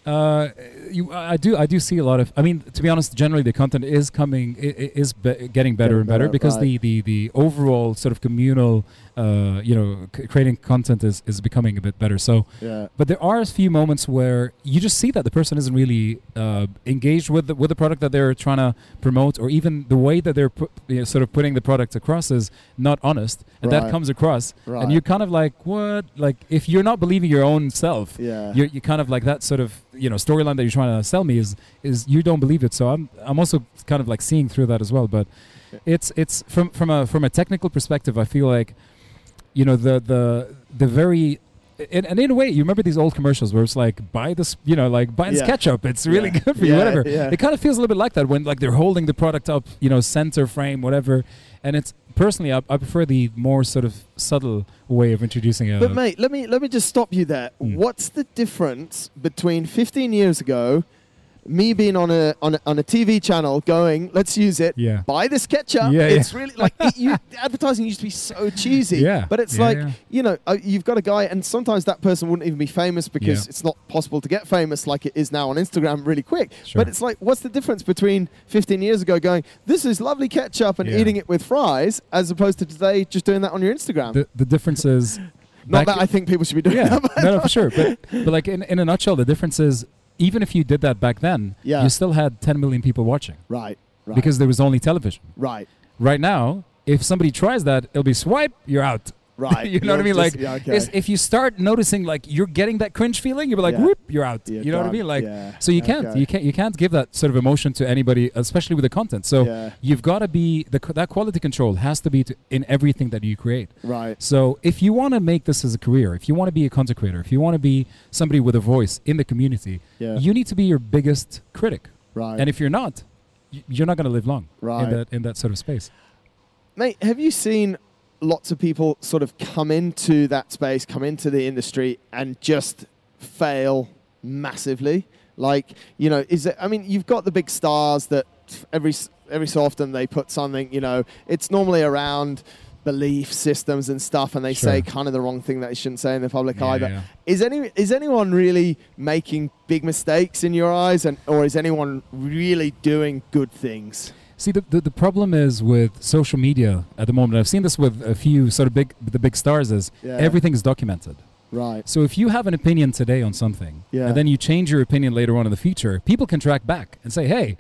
Uh, you, I do, I do see a lot of. I mean, to be honest, generally the content is coming, is be, getting better Getting and better better, because right. the, the, the overall sort of communal, uh, you know, c- creating content is, is becoming a bit better. So, Yeah. but there are a few moments where you just see that the person isn't really uh, engaged with the, with the product that they're trying to promote, or even the way that they're put, you know, sort of putting the product across is not honest, and that comes across, Right. and you're kind of like, what? Like, if you're not believing your own self, Yeah. you're, you kind of like that sort of you know storyline that you're trying to sell me is is you don't believe it. So i'm i'm also kind of like seeing through that as well. But it's it's from from a from a technical perspective i feel like you know the the the very and, and in a way you remember these old commercials where it's like buy this you know like buy this Yeah. ketchup. It's really Yeah. good for you Yeah, whatever. it kind of feels a little bit like that when like they're holding the product up you know center frame whatever and it's personally i, I prefer the more sort of subtle way of introducing it. But mate, let me let me just stop you there. Mm. What's the difference between 15 years ago me being on a on a, on a TV channel going, let's use it. Yeah. Buy this ketchup. Yeah, it's yeah. really like it, you, advertising used to be so cheesy. Yeah, But it's yeah, like you know uh, you've got a guy, and sometimes that person wouldn't even be famous because it's not possible to get famous like it is now on Instagram really quick. Sure. But it's like, what's the difference between 15 years ago going, this is lovely ketchup and eating it with fries, as opposed to today just doing that on your Instagram? The the difference is not that I think people should be doing yeah, that. no, no, for sure. But but like in, in a nutshell, the difference is even if you did that back then, Yeah. you still had 10 million people watching right, right, because there was only television. right, Right now, if somebody tries that, it'll be swipe, you're out. Right. you know what I mean? just- Like, yeah, okay. It's- if you start noticing like you're getting that cringe feeling, you're like, Yeah. whoop, you're out. You're you know what I mean? Like, Yeah. so you can't, Okay. you can't, you can't give that sort of emotion to anybody, especially with the content. So Yeah. you've got to be the that quality control has to be to, in everything that you create. right, So if you want to make this as a career, if you want to be a content creator, if you want to be somebody with a voice in the community, yeah, you need to be your biggest critic. right. And if you're not, you're not going to live long Right. in that in that sort of space. Mate, have you seen lots of people sort of come into that space, come into the industry, and just fail massively? Like, you know, is it? I mean, you've got the big stars that every every so often they put something. You know, it's normally around belief systems and stuff, and they say kind of the wrong thing that they shouldn't say in the public Yeah, eye. But yeah. is any is anyone really making big mistakes in your eyes, and or is anyone really doing good things? See, the, the, the problem is with social media at the moment. I've seen this with a few sort of big the big stars. Is Yeah. everything is documented. Right. So if you have an opinion today on something, Yeah. and then you change your opinion later on in the future, people can track back and say, "Hey,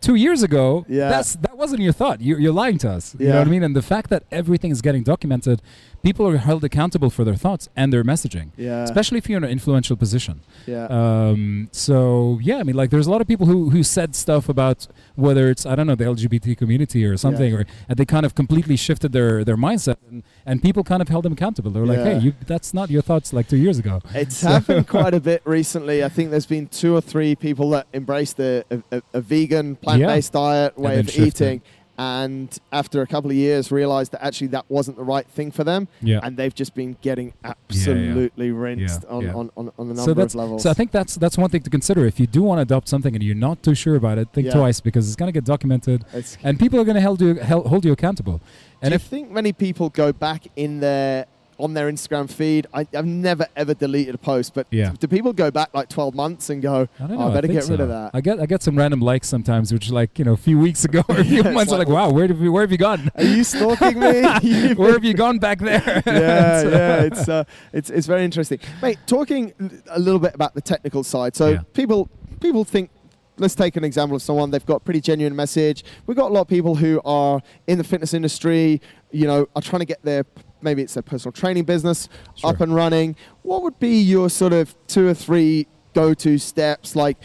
two years ago, Yeah. that's that wasn't your thought. You're, you're lying to us." You know what I mean? And the fact that everything is getting documented, people are held accountable for their thoughts and their messaging, Yeah. especially if you're in an influential position. yeah. Um, so yeah, I mean, like, there's a lot of people who who said stuff about whether it's I don't know the LGBT community or something, Yeah. or and they kind of completely shifted their their mindset, and, and people kind of held them accountable. They were like, Yeah. "Hey, you, that's not your thoughts like two years ago." It's happened quite a bit recently. I think there's been two or three people that embraced a, a, a, a vegan, plant-based diet way of eating, and after a couple of years, realized that actually that wasn't the right thing for them, Yeah. and they've just been getting absolutely rinsed Yeah, on, yeah. On, on, on a number so that's of levels. so I think that's that's one thing to consider. If you do want to adopt something and you're not too sure about it, think Yeah. twice because it's gonna get documented, It's- and people are gonna hold you hold you accountable. And do you think many people go back in their on their Instagram feed? I, I've never ever deleted a post, but Yeah. do people go back like 12 months and go, I don't "Oh, know, I better think get rid of that"? I get I get some random likes sometimes, which like you know a few weeks ago or a few Yeah, months, like, like, wow, where have you where have you gone? Are you stalking me? Where have you gone back there? yeah, So- yeah, it's uh, it's it's very interesting, mate. Talking a little bit about the technical side. So Yeah. people people think. Let's take an example of someone they've got pretty genuine message. We've got a lot of people who are in the fitness industry. You know, are trying to get their maybe it's a personal training business Sure. up and running. What would be your sort of two or three go-to steps? Like,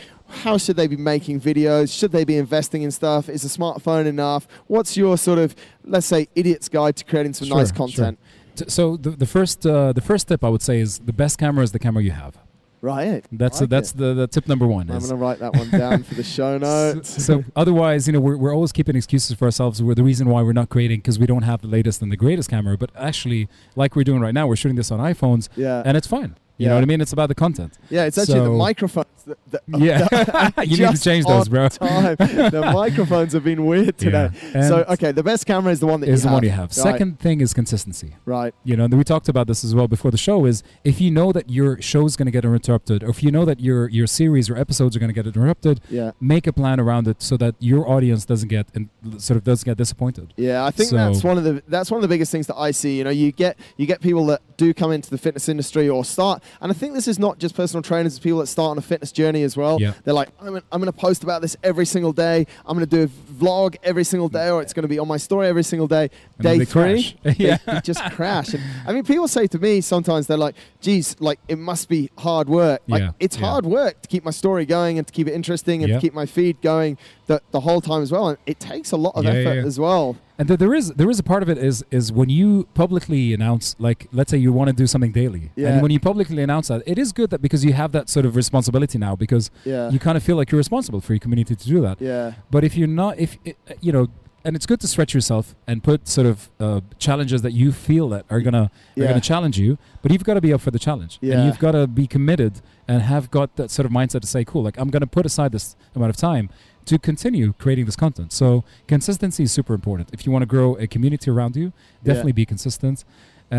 how should they be making videos? Should they be investing in stuff? Is a smartphone enough? What's your sort of let's say idiot's guide to creating some Sure, nice content? T- So the, the first uh, the first tip I would say is the best camera is the camera you have. Right. That's Like that's the, the tip number one. I'm going to write that one down for the show notes. So, so otherwise, you know, we're, we're always keeping excuses for ourselves. We're the reason why we're not creating because we don't have the latest and the greatest camera. But actually, like we're doing right now, we're shooting this on iPhones, yeah. and it's fine. You Yeah. know what I mean? It's about the content. yeah, it's actually the microphones. That, that, Yeah, that you need to change those, bro. Time. the microphones have been weird today. Yeah. So, okay, the best camera is the one that is you the have. one you have. Right. Second thing is consistency. Right. You know, and we talked about this as well before the show. Is if you know that your show is going to get interrupted, or if you know that your your series or episodes are going to get interrupted, Yeah. make a plan around it so that your audience doesn't get and sort of doesn't get disappointed. Yeah, I think So- that's one of the that's one of the biggest things that I see. You know, you get you get people that do come into the fitness industry or start, and I think this is not just personal trainers; it's people that start on a fitness journey as well. Yeah. They're like, I'm gonna, I'm going to post about this every single day. I'm going to do a vlog every single day, or it's going to be on my story every single day. And day three, crash. they- Yeah. they just crash. And, I mean, people say to me sometimes they're like, "Geez, like it must be hard work. Like Yeah, it's yeah. hard work to keep my story going and to keep it interesting and Yeah. to keep my feed going the, the whole time as well. And it takes a lot of Yeah, effort yeah. as well. And th- there is there is a part of it is is when you publicly announce like let's say you want to do something daily, Yeah. and when you publicly announce that, it is good that because you have that sort of responsibility now because Yeah. you kind of feel like you're responsible for your community to do that. yeah. But if you're not, if it, you know, and it's good to stretch yourself and put sort of uh, challenges that you feel that are gonna Yeah. are gonna challenge you. But you've got to be up for the challenge, Yeah. and you've got to be committed and have got that sort of mindset to say, "Cool, like I'm gonna put aside this amount of time to continue creating this content." So consistency is super important. If you want to grow a community around you, Yeah. definitely be consistent,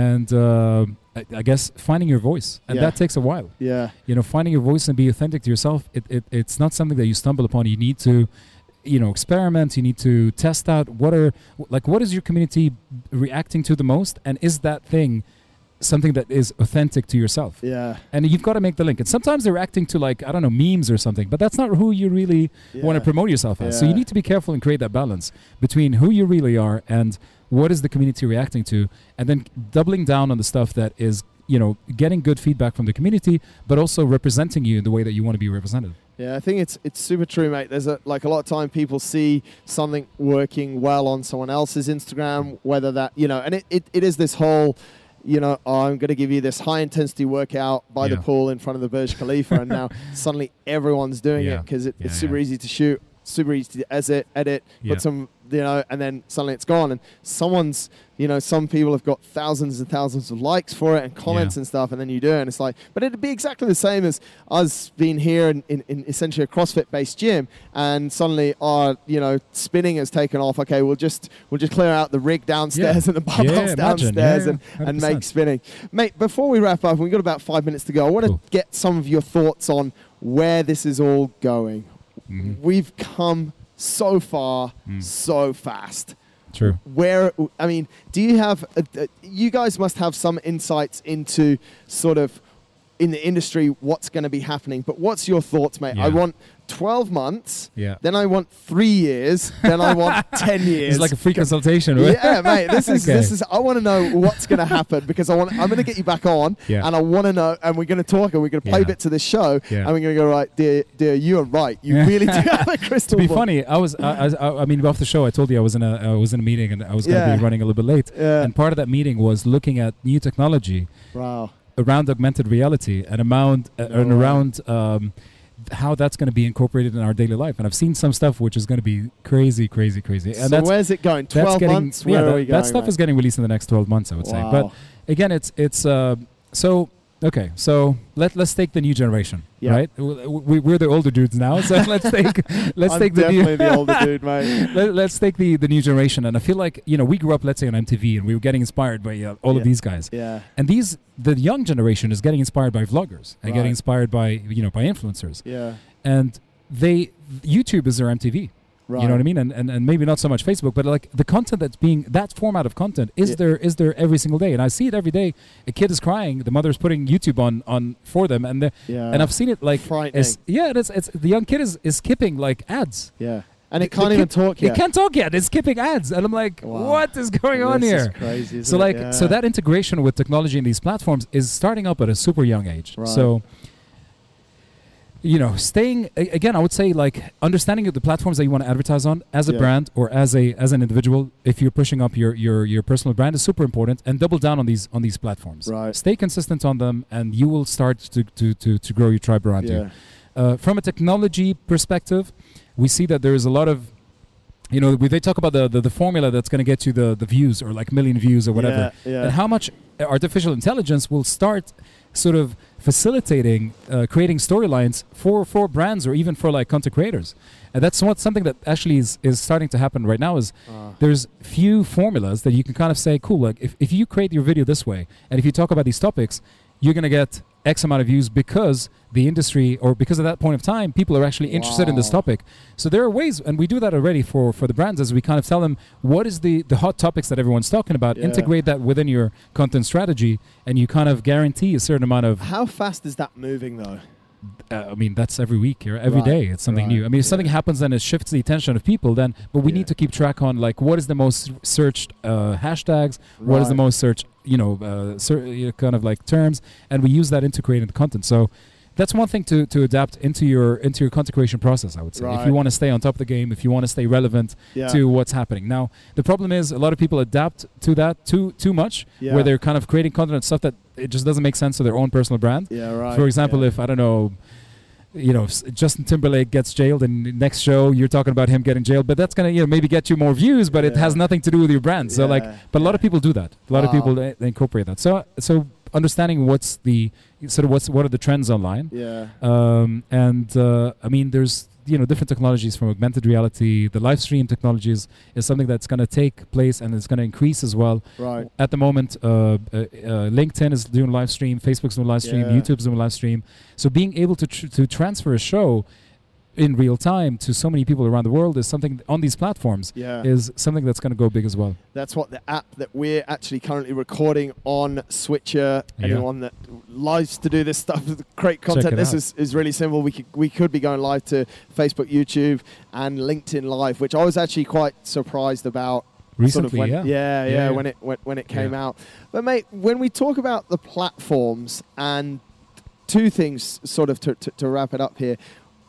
and uh, I, I guess finding your voice, and Yeah. that takes a while Yeah. you know finding your voice and be authentic to yourself it, it it's not something that you stumble upon you need to you know experiment you need to test out what are like what is your community reacting to the most and is that thing something that is authentic to yourself. Yeah. and you've got to make the link. And sometimes they're reacting to like i don't know memes or something but that's not who you really want to promote yourself as. So you need to be careful and create that balance between who you really are and what is the community reacting to and then doubling down on the stuff that is you know getting good feedback from the community but also representing you in the way that you want to be represented. Yeah, I think it's it's super true, mate. There's a like a lot of time people see something working well on someone else's Instagram, whether that you know, and it, it, it is this whole, you know, oh, I'm going to give you this high intensity workout by the pool in front of the Burj Khalifa, and now suddenly everyone's doing Yeah. it because it, Yeah, it's super yeah. easy to shoot, super easy to edit, edit, Yeah. put some, you know, and then suddenly it's gone. And someone's, you know, some people have got thousands and thousands of likes for it and comments Yeah. and stuff, and then you do it, and it's like, but it'd be exactly the same as us being here in, in, in essentially a CrossFit based gym, and suddenly our, you know, spinning has taken off. Okay, we'll just we'll just clear out the rig downstairs and the barbells Yeah, downstairs Yeah, and, and make spinning. Mate, before we wrap up, we've got about five minutes to go. I want to Cool. get some of your thoughts on where this is all going. Mhm. We've come so far Mm. so fast. True. Where i mean do you have uh, uh, you guys must have some insights into sort of in the industry what's going to be happening but what's your thoughts mate? I want 12 months yeah then i want three years then i want 10 years it's like a free consultation right? yeah, mate. This is Okay. this is. I want to know what's going to happen because I want. I'm going to get you back on, Yeah. and I want to know. And we're going to talk, and we're going to play Yeah. bits of this show, Yeah. and we're going to go right, Dia, Dia. You are right. You really do have a crystal to be ball. funny i was I, I, I mean off the show i told you i was in a i was in a meeting and i was going to be running a little bit late Yeah. and part of that meeting was looking at new technology wow. around augmented reality and around uh, and around um, how that's going to be incorporated in our daily life. And I've seen some stuff which is going to be crazy, crazy, crazy. And so that's where is it going? 12 getting months? yeah, Where that, we going? that stuff is getting released in the next 12 months, I would say. But again, it's it's uh, so okay. So let let's take the new generation, Yeah. right? We, we're the older dudes now, so let's take let's I'm take the definitely new the older dude, mate. Let, let's take the the new generation. And I feel like you know we grew up, let's say, on MTV, and we were getting inspired by uh, all Yeah. of these guys. Yeah. And these the young generation is getting inspired by vloggers and Right. getting inspired by you know by influencers, Yeah. and they YouTube is their MTV. Right. You know what I mean? And, and and maybe not so much Facebook, but like the content that's being that format of content is Yeah. there is there every single day, and I see it every day. A kid is crying, the mother's putting YouTube on on for them, and Yeah. and I've seen it like frightening. it's yeah, it's it's the young kid is is skipping like ads. yeah. And it can't the even kid- talk yet. It can't talk yet. It's skipping ads, and I'm like, Wow. what is going on This is here? crazy. So like Yeah. so that integration with technology in these platforms is starting up at a super young age. Right. So you know, staying again, I would say like understanding the platforms that you want to advertise on as a Yeah. brand or as a as an individual. If you're pushing up your your your personal brand is super important, and double down on these on these platforms. Right. Stay consistent on them, and you will start to to to, to grow your tribe around you. Uh, from a technology perspective, we see that there is a lot of, you know, they talk about the, the, the formula that's going to get you the, the views or like million views or whatever, Yeah. yeah. and how much artificial intelligence will start sort of facilitating uh, creating storylines for, for brands or even for like content creators. And that's what something that actually is, is starting to happen right now is Ah. there's few formulas that you can kind of say, cool, like if, if you create your video this way and if you talk about these topics, you're going to get X amount of views because the industry or because at that point of time, people are actually interested in this topic. So there are ways, and we do that already for, for the brands as we kind of tell them what is the, the hot topics that everyone's talking about, Yeah. integrate that within your content strategy, and you kind of guarantee a certain amount of How fast is that moving though? uh, I mean, that's every week or every Right, day. It's something right, new. I mean, if something happens and it shifts the attention of people, then but we Yeah. need to keep track on like what is the most searched uh, hashtags, what is the most searched, you know, uh, ser- kind of like terms, and we use that into creating the content. So that's one thing to, to adapt into your into your content creation process. I would say if you want to stay on top of the game, if you want to stay relevant Yeah. to what's happening. Now, the problem is a lot of people adapt to that too too much, Yeah. where they're kind of creating content and stuff that it just doesn't make sense to their own personal brand. Yeah. Right. For example, yeah. if I don't know, you know, Justin Timberlake gets jailed, and next show you're talking about him getting jailed, but that's gonna you know maybe get you more views, but yeah. it has nothing to do with your brand. So like, but a lot of people do that. A lot wow. of people incorporate that. So so understanding what's the sort of what's what are the trends online. Yeah. Um, and uh, I mean, there's you know different technologies from augmented reality the live stream technologies is something that's going to take place and it's going to increase as well right at the moment uh, uh, uh, linkedin is doing live stream facebook's doing live stream yeah. youtube's doing live stream so being able to tr- to transfer a show in real time to so many people around the world is something on these platforms yeah. is something that's going to go big as well. That's what the app that we're actually currently recording on Switcher. Yeah. Anyone that likes to do this stuff, great content. This is, is really simple. We could we could be going live to Facebook, YouTube, and LinkedIn Live, which I was actually quite surprised about. Recently, sort of when, yeah. yeah. yeah, yeah, when it when, when it came out. But mate, when we talk about the platforms and two things, sort of to, to, to wrap it up here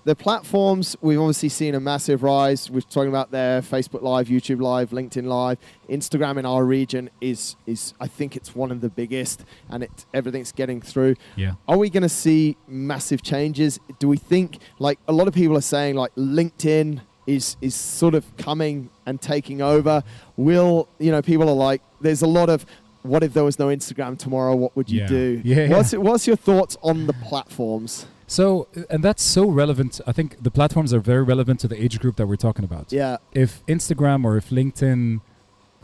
the platforms we've obviously seen a massive rise. We're talking about there Facebook Live, YouTube Live, LinkedIn Live, Instagram in our region is is I think it's one of the biggest, and it everything's getting through. Yeah. Are we going to see massive changes? Do we think like a lot of people are saying like LinkedIn is is sort of coming and taking over? Will you know people are like there's a lot of what if there was no Instagram tomorrow? What would you yeah. do? Yeah, what's, what's your thoughts on the platforms? So, and that's so relevant. I think the platforms are very relevant to the age group that we're talking about. Yeah. If Instagram or if LinkedIn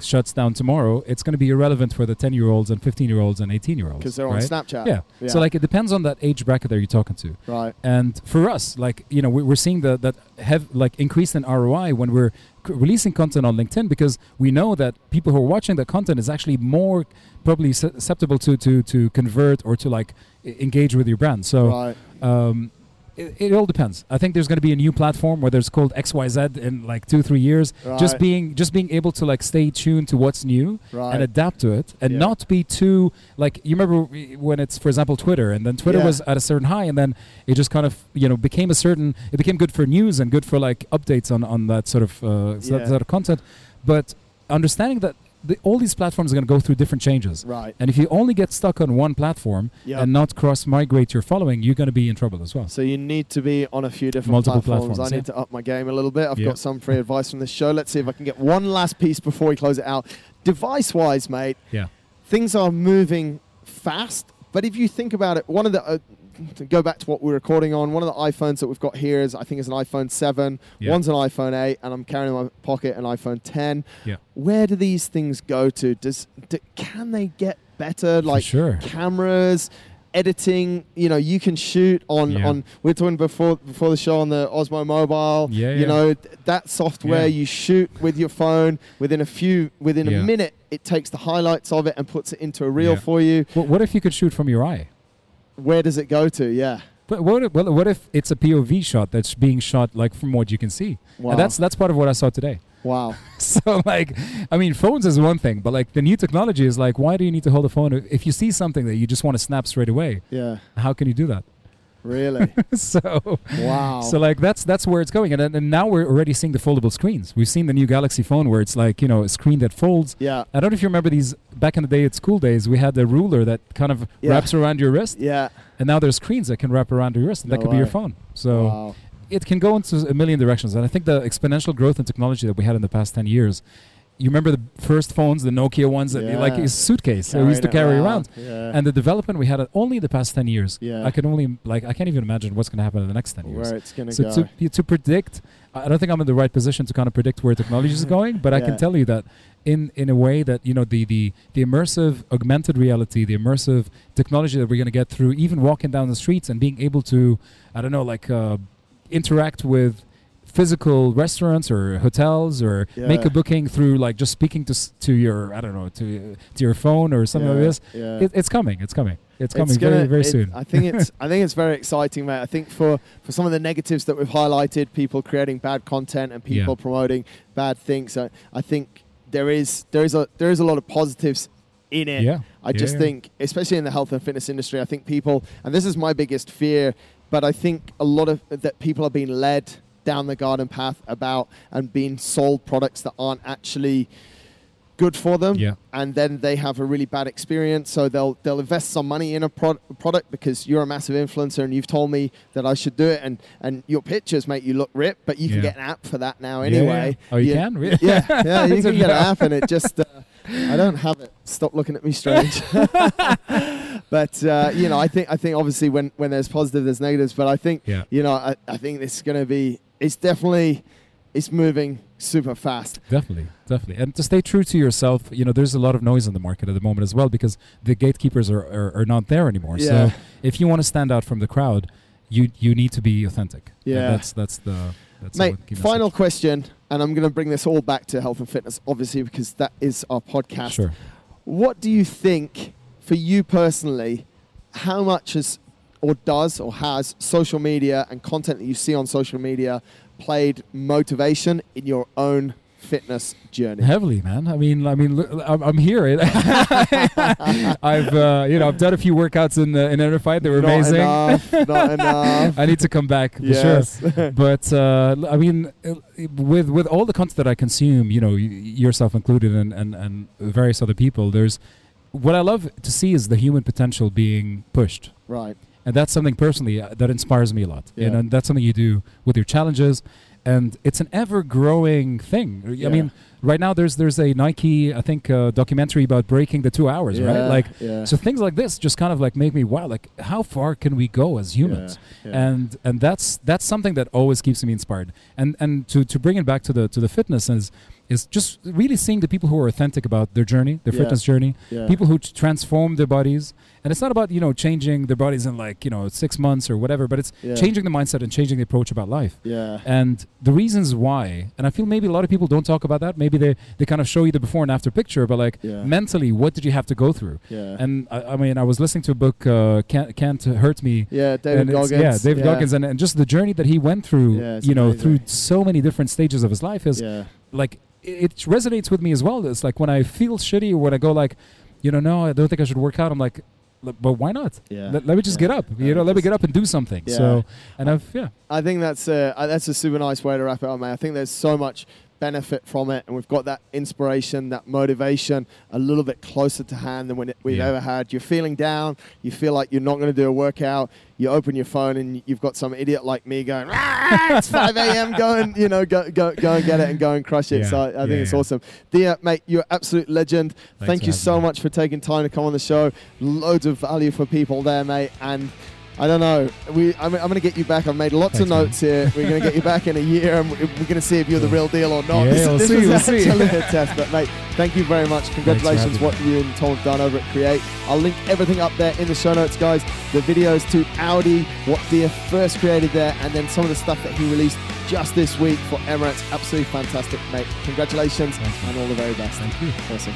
shuts down tomorrow, it's going to be irrelevant for the 10 year olds and 15 year olds and 18 year olds. Because they're right? on Snapchat. Yeah. yeah. So, like, it depends on that age bracket that you're talking to. Right. And for us, like, you know, we're seeing the, that have like increase in ROI when we're c- releasing content on LinkedIn because we know that people who are watching that content is actually more probably susceptible to, to, to convert or to like engage with your brand. So, right. um, it, it, all depends. I think there's going to be a new platform whether it's called XYZ in like two three years. Right. Just being just being able to like stay tuned to what's new right. and adapt to it, and yeah. not be too like you remember when it's for example Twitter, and then Twitter yeah. was at a certain high, and then it just kind of you know became a certain it became good for news and good for like updates on on that sort of uh, yeah. that sort of content, but understanding that the, all these platforms are going to go through different changes. Right. And if you only get stuck on one platform yep. and not cross migrate your following, you're going to be in trouble as well. So you need to be on a few different Multiple platforms. platforms I yeah. need to up my game a little bit. I've yeah. got some free advice from this show. Let's see if I can get one last piece before we close it out. Device wise, mate, yeah. things are moving fast. But if you think about it, one of the uh, to go back to what we're recording on, one of the iPhones that we've got here is I think is an iPhone 7. Yeah. One's an iPhone 8, and I'm carrying in my pocket an iPhone 10. Yeah. Where do these things go to? Does do, can they get better? Like sure. cameras, editing. You know, you can shoot on Yeah. on. We are talking before before the show on the Osmo Mobile. Yeah, You yeah. know that software. You shoot with your phone within a few within a minute. It takes the highlights of it and puts it into a reel for you. Well, what if you could shoot from your eye? Where does it go to? Yeah. But what if, well, what if it's a POV shot that's being shot like from what you can see? Wow. And that's that's part of what I saw today. Wow. so like, I mean, phones is one thing, but like the new technology is like, why do you need to hold a phone if you see something that you just want to snap straight away? Yeah. How can you do that? Really. so wow. So like that's that's where it's going, and, and now we're already seeing the foldable screens. We've seen the new Galaxy phone where it's like you know a screen that folds. yeah. I don't know if you remember these back in the day at school days. We had a ruler that kind of Yeah. wraps around your wrist, Yeah. and now there's screens that can wrap around your wrist, and that No could be your phone. So wow. it can go into a million directions. And I think the exponential growth in technology that we had in the past ten years. You remember the first phones, the Nokia ones, that like Yeah. a suitcase that we used to carry it around. Yeah. And the development we had only in the past ten years. Yeah. I can only like I can't even imagine what's going to happen in the next ten years. where it's gonna So go. to, to predict, I don't think I'm in the right position to kind of predict where technology is going, but I can tell you that in in a way that you know the the the immersive augmented reality, the immersive technology that we're going to get through even walking down the streets and being able to, I don't know, like uh, interact with physical restaurants or hotels or make a booking through like just speaking to to your I don't know to to your phone or something like this. Yeah. It, it's coming. It's coming. It's coming gonna- very very it- soon. I think it's I think it's very exciting, mate. I think for for some of the negatives that we've highlighted, people creating bad content and people Yeah. promoting bad things. I, I think there is there is a there is a lot of positives in it. Yeah. I Yeah, just yeah. think, especially in the health and fitness industry, I think people, and this is my biggest fear, but I think a lot of that people are being led down the garden path about and being sold products that aren't actually good for them, Yeah. and then they have a really bad experience. So they'll they'll invest some money in a pro- product because you're a massive influencer and you've told me that I should do it, and and your pictures make you look ripped, but you can Yeah. get an app for that now anyway. yeah. Oh, you can? Really? Yeah, yeah, you can get an app, and it just. Uh, I don't have it. Stop looking at me strange. but uh, you know, I think I think obviously when when there's positive, there's negatives. But I think Yeah. you know, I, I think this is going to be. It's definitely, it's moving super fast. Definitely, definitely, and to stay true to yourself. You know, there's a lot of noise in the market at the moment as well because the gatekeepers are are, are not there anymore. Yeah. So if you want to stand out from the crowd, you you need to be authentic. And Yeah. that's that's the that's Mate, the final message. question, and I'm going to bring this all back to health and fitness, obviously, because that is our podcast. Sure. What do you think, for you personally, how much has or does or has social media and content that you see on social media played motivation in your own fitness journey? Heavily, man. I mean, I mean, I'm, I'm here. I've, uh, you know, I've done a few workouts in uh, Inner Fight. They were not amazing. Enough, not enough. I need to come back for yes. sure. But uh, I mean, with with all the content that I consume, you know, yourself included, and, and and various other people, there's what I love to see is the human potential being pushed, right. And that's something personally uh, that inspires me a lot. You know, and that's something you do with your challenges, and it's an ever growing thing. I mean, right now there's there's a Nike, I think, uh, documentary about breaking the two hours, right? Like. yeah. So things like this just kind of like make me wow, like how far can we go as humans? Yeah, yeah. and and that's that's something that always keeps me inspired and and to to bring it back to the to the fitness is is just really seeing the people who are authentic about their journey their Yeah. fitness journey yeah. people who transform their bodies and it's not about you know changing their bodies in like you know six months or whatever but it's Yeah. changing the mindset and changing the approach about life Yeah. and the reasons why and i feel maybe a lot of people don't talk about that maybe they they kind of show you the before and after picture but like mentally what did you have to go through Yeah. and I, I mean i was listening to a book uh can't, can't hurt me yeah, David Goggins. Yeah, David Goggins, and, and just the journey that he went through, you know, amazing. through so many different stages of his life is like it, resonates with me as well. It's like when I feel shitty or when I go like, you know, no, I don't think I should work out. I'm like, but why not? Yeah. Let, let me just Yeah. get up. You know, let me get up and do something. Yeah. So, and I've yeah, I think that's a uh, that's a super nice way to wrap it up, mate. I think there's so much benefit from it, and we've got that inspiration, that motivation, a little bit closer to hand than when it, we've Yeah. ever had. You're feeling down, you feel like you're not going to do a workout. You open your phone and you've got some idiot like me going, "Ah, "It's 5 a.m. Go and you know go go go and get it and go and crush it." Yeah. So I, I think it's yeah. awesome. Dia, mate, you're an absolute legend. Thanks Thank you so me. much for taking time to come on the show. Loads of value for people there, mate, and. I don't know. We, I'm, I'm going to get you back. I've made lots Thanks, of man. notes here. We're going to get you back in a year, and we're going to see if you're the real deal or not. Yeah, this we'll this see, was we'll see. actually a test, but mate, thank you very much. Congratulations, what you and Tom have done over at Create. I'll link everything up there in the show notes, guys. The videos to Audi, what Dia first created there, and then some of the stuff that he released just this week for Emirates. Absolutely fantastic, mate. Congratulations, Thanks, and all the very best. thank you. Awesome.